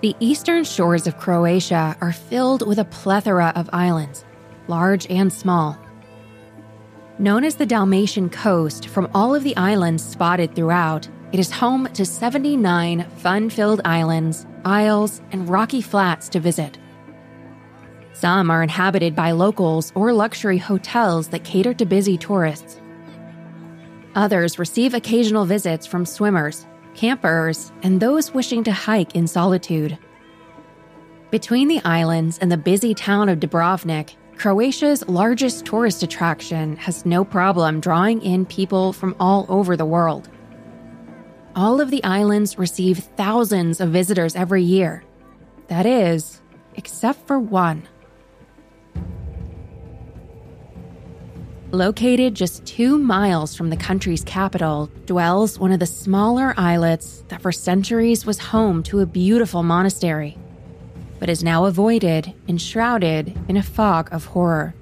The eastern shores of Croatia are filled with a plethora of islands, large and small. Known as the Dalmatian coast from all of the islands spotted throughout, it is home to 79 fun filled islands, isles, and rocky flats to visit. Some are inhabited by locals or luxury hotels that cater to busy tourists. Others receive occasional visits from swimmers, campers, and those wishing to hike in solitude. Between the islands and the busy town of Dubrovnik, Croatia's largest tourist attraction has no problem drawing in people from all over the world. All of the islands receive thousands of visitors every year. That is, except for one. Located just two miles from the country's capital, dwells one of the smaller islets that for centuries was home to a beautiful monastery, but is now avoided and shrouded in a fog of horror.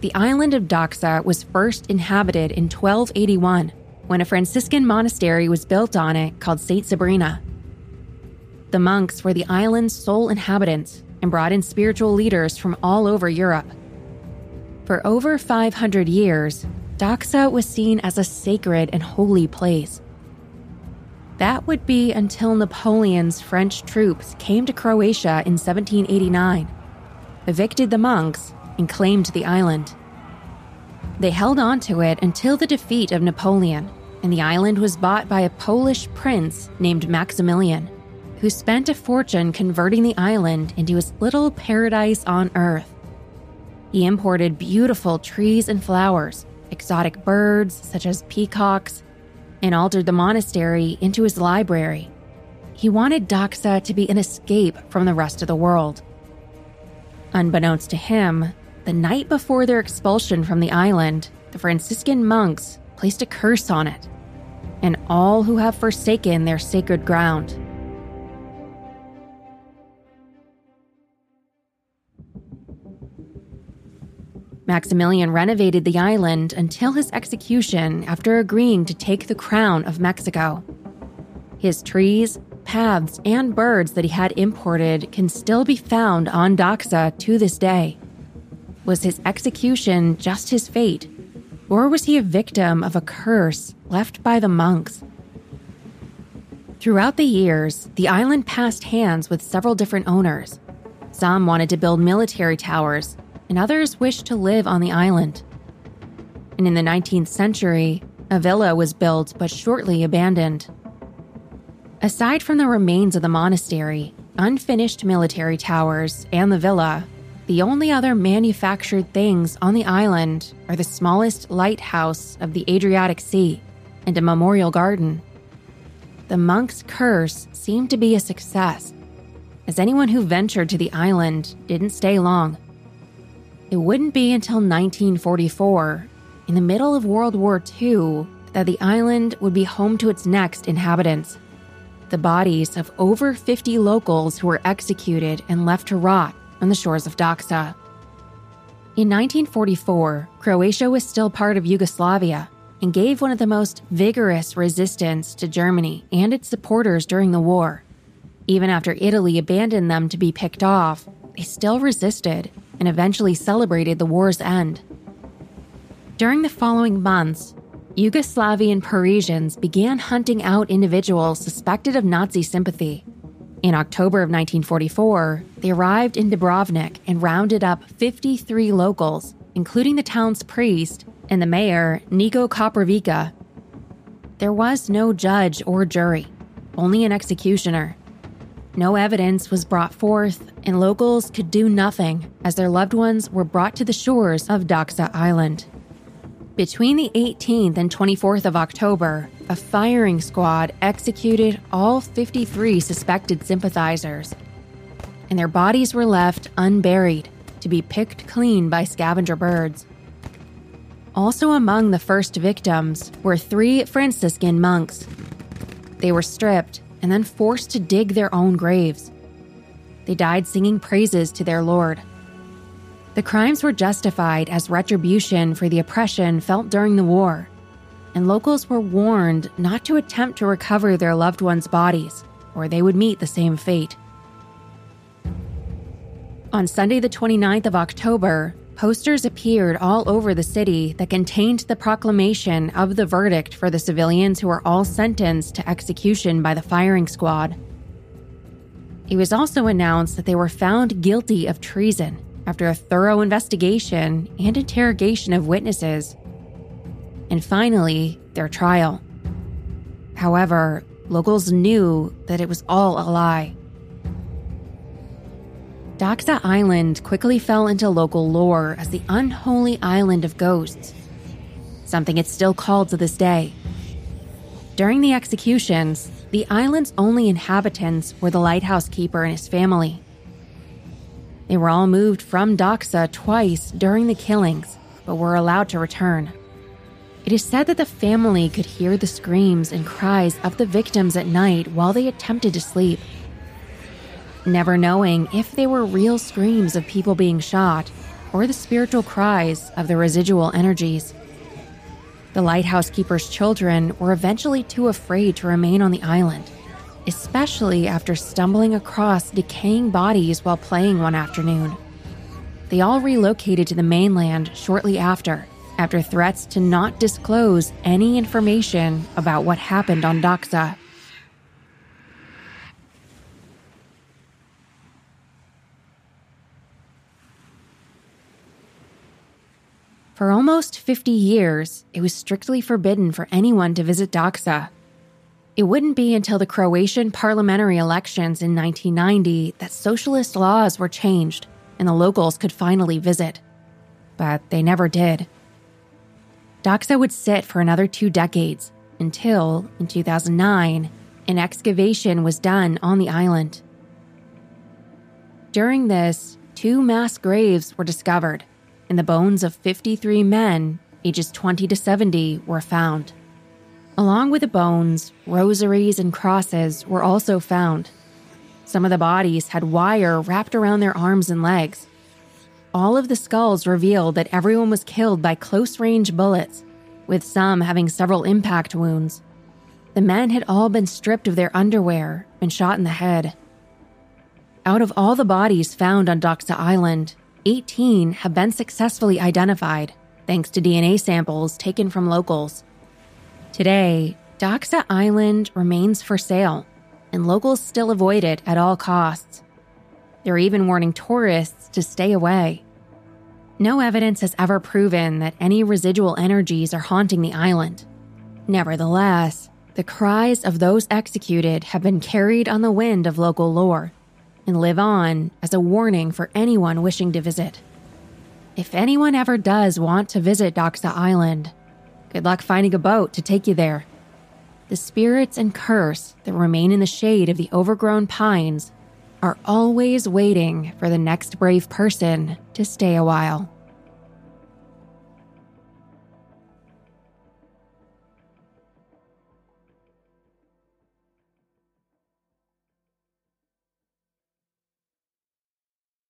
The island of Daksa was first inhabited in 1281 when a Franciscan monastery was built on it called St. Sabina. The monks were the island's sole inhabitants and brought in spiritual leaders from all over Europe. For over 500 years, Daksa was seen as a sacred and holy place. That would be until Napoleon's French troops came to Croatia in 1789, evicted the monks, and claimed the island. They held on to it until the defeat of Napoleon, and the island was bought by a Polish prince named Maximilian, who spent a fortune converting the island into his little paradise on earth. He imported beautiful trees and flowers, exotic birds such as peacocks, and altered the monastery into his library. He wanted Daksa to be an escape from the rest of the world. Unbeknownst to him, the night before their expulsion from the island, the Franciscan monks placed a curse on it and all who have forsaken their sacred ground. Maximilian renovated the island until his execution after agreeing to take the crown of Mexico. His trees, paths, and birds that he had imported can still be found on Daksa to this day. Was his execution just his fate, or was he a victim of a curse left by the monks? Throughout the years, the island passed hands with several different owners. Some wanted to build military towers, and others wished to live on the island. And in the 19th century, a villa was built but shortly abandoned. Aside from the remains of the monastery, unfinished military towers, and the villa, the only other manufactured things on the island are the smallest lighthouse of the Adriatic Sea and a memorial garden. The monk's curse seemed to be a success, as anyone who ventured to the island didn't stay long. It wouldn't be until 1944, in the middle of World War II, that the island would be home to its next inhabitants the bodies of over 50 locals who were executed and left to rot on the shores of Daksa. In 1944, Croatia was still part of Yugoslavia and gave one of the most vigorous resistance to Germany and its supporters during the war. Even after Italy abandoned them to be picked off, they still resisted and eventually celebrated the war's end. During the following months, Yugoslavian Partisans began hunting out individuals suspected of Nazi sympathy. In October of 1944, they arrived in Dubrovnik and rounded up 53 locals, including the town's priest and the mayor, Niko Koprivica. There was no judge or jury, only an executioner. No evidence was brought forth, and locals could do nothing as their loved ones were brought to the shores of Daksa Island. Between the 18th and 24th of October, a firing squad executed all 53 suspected sympathizers, and their bodies were left unburied to be picked clean by scavenger birds. Also among the first victims were three Franciscan monks. They were stripped and then forced to dig their own graves. They died singing praises to their Lord. The crimes were justified as retribution for the oppression felt during the war, and locals were warned not to attempt to recover their loved ones' bodies or they would meet the same fate. On Sunday, the 29th of October, posters appeared all over the city that contained the proclamation of the verdict for the civilians who were all sentenced to execution by the firing squad. It was also announced that they were found guilty of treason after a thorough investigation and interrogation of witnesses. And finally, their trial. However, locals knew that it was all a lie. Daksa Island quickly fell into local lore as the unholy island of ghosts, something it's still called to this day. During the executions, the island's only inhabitants were the lighthouse keeper and his family. They were all moved from Daksa twice during the killings, but were allowed to return. It is said that the family could hear the screams and cries of the victims at night while they attempted to sleep. Never knowing if they were real screams of people being shot or the spiritual cries of the residual energies. The lighthouse keeper's children were eventually too afraid to remain on the island, especially after stumbling across decaying bodies while playing one afternoon. They all relocated to the mainland shortly after after threats to not disclose any information about what happened on Daksa. For almost 50 years, it was strictly forbidden for anyone to visit Daksa. It wouldn't be until the Croatian parliamentary elections in 1990 that socialist laws were changed and the locals could finally visit. But they never did. Daksa would sit for another two decades until, in 2009, an excavation was done on the island. During this, two mass graves were discovered, and the bones of 53 men, ages 20 to 70, were found. Along with the bones, rosaries and crosses were also found. Some of the bodies had wire wrapped around their arms and legs, all of the skulls revealed that everyone was killed by close range bullets, with some having several impact wounds. The men had all been stripped of their underwear and shot in the head. Out of all the bodies found on Daksa Island, 18 have been successfully identified thanks to DNA samples taken from locals. Today, Daksa Island remains for sale, and locals still avoid it at all costs. They're even warning tourists to stay away. No evidence has ever proven that any residual energies are haunting the island. Nevertheless, the cries of those executed have been carried on the wind of local lore and live on as a warning for anyone wishing to visit. If anyone ever does want to visit Daksa Island, good luck finding a boat to take you there. The spirits and curse that remain in the shade of the overgrown pines are always waiting for the next brave person to stay a while.